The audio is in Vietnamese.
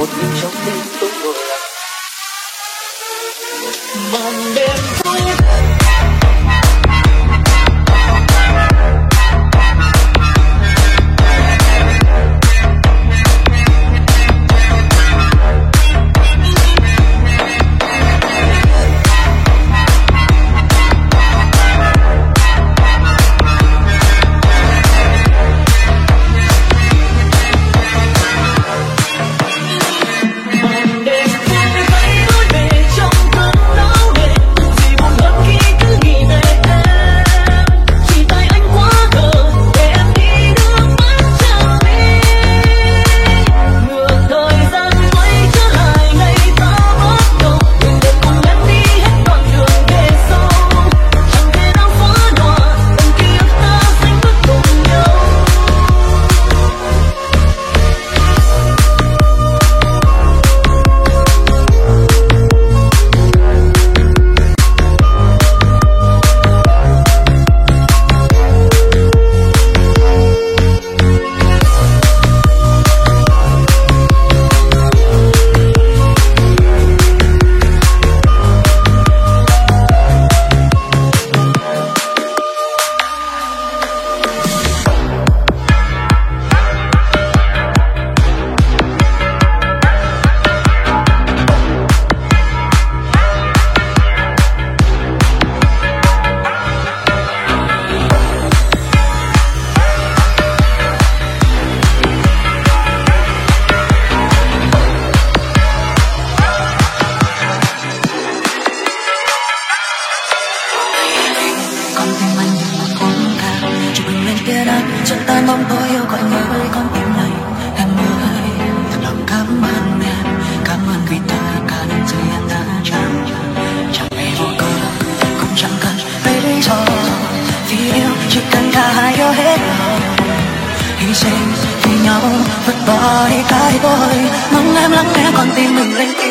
một mình trong đêm tối ngồi lặng màn đêm vui mong tôi yêu gọi nhớ với con tim này em ơi thật lòng cảm ơn em cảm ơn vì tất cả những gì em đã chẳng chẳng hề vô cớ cũng chẳng cần lấy lý do vì yêu chỉ cần cả hai yêu hết lòng hy sinh vì nhau vứt bỏ đi cái tôi mong em lắng nghe con tim mình lên tiếng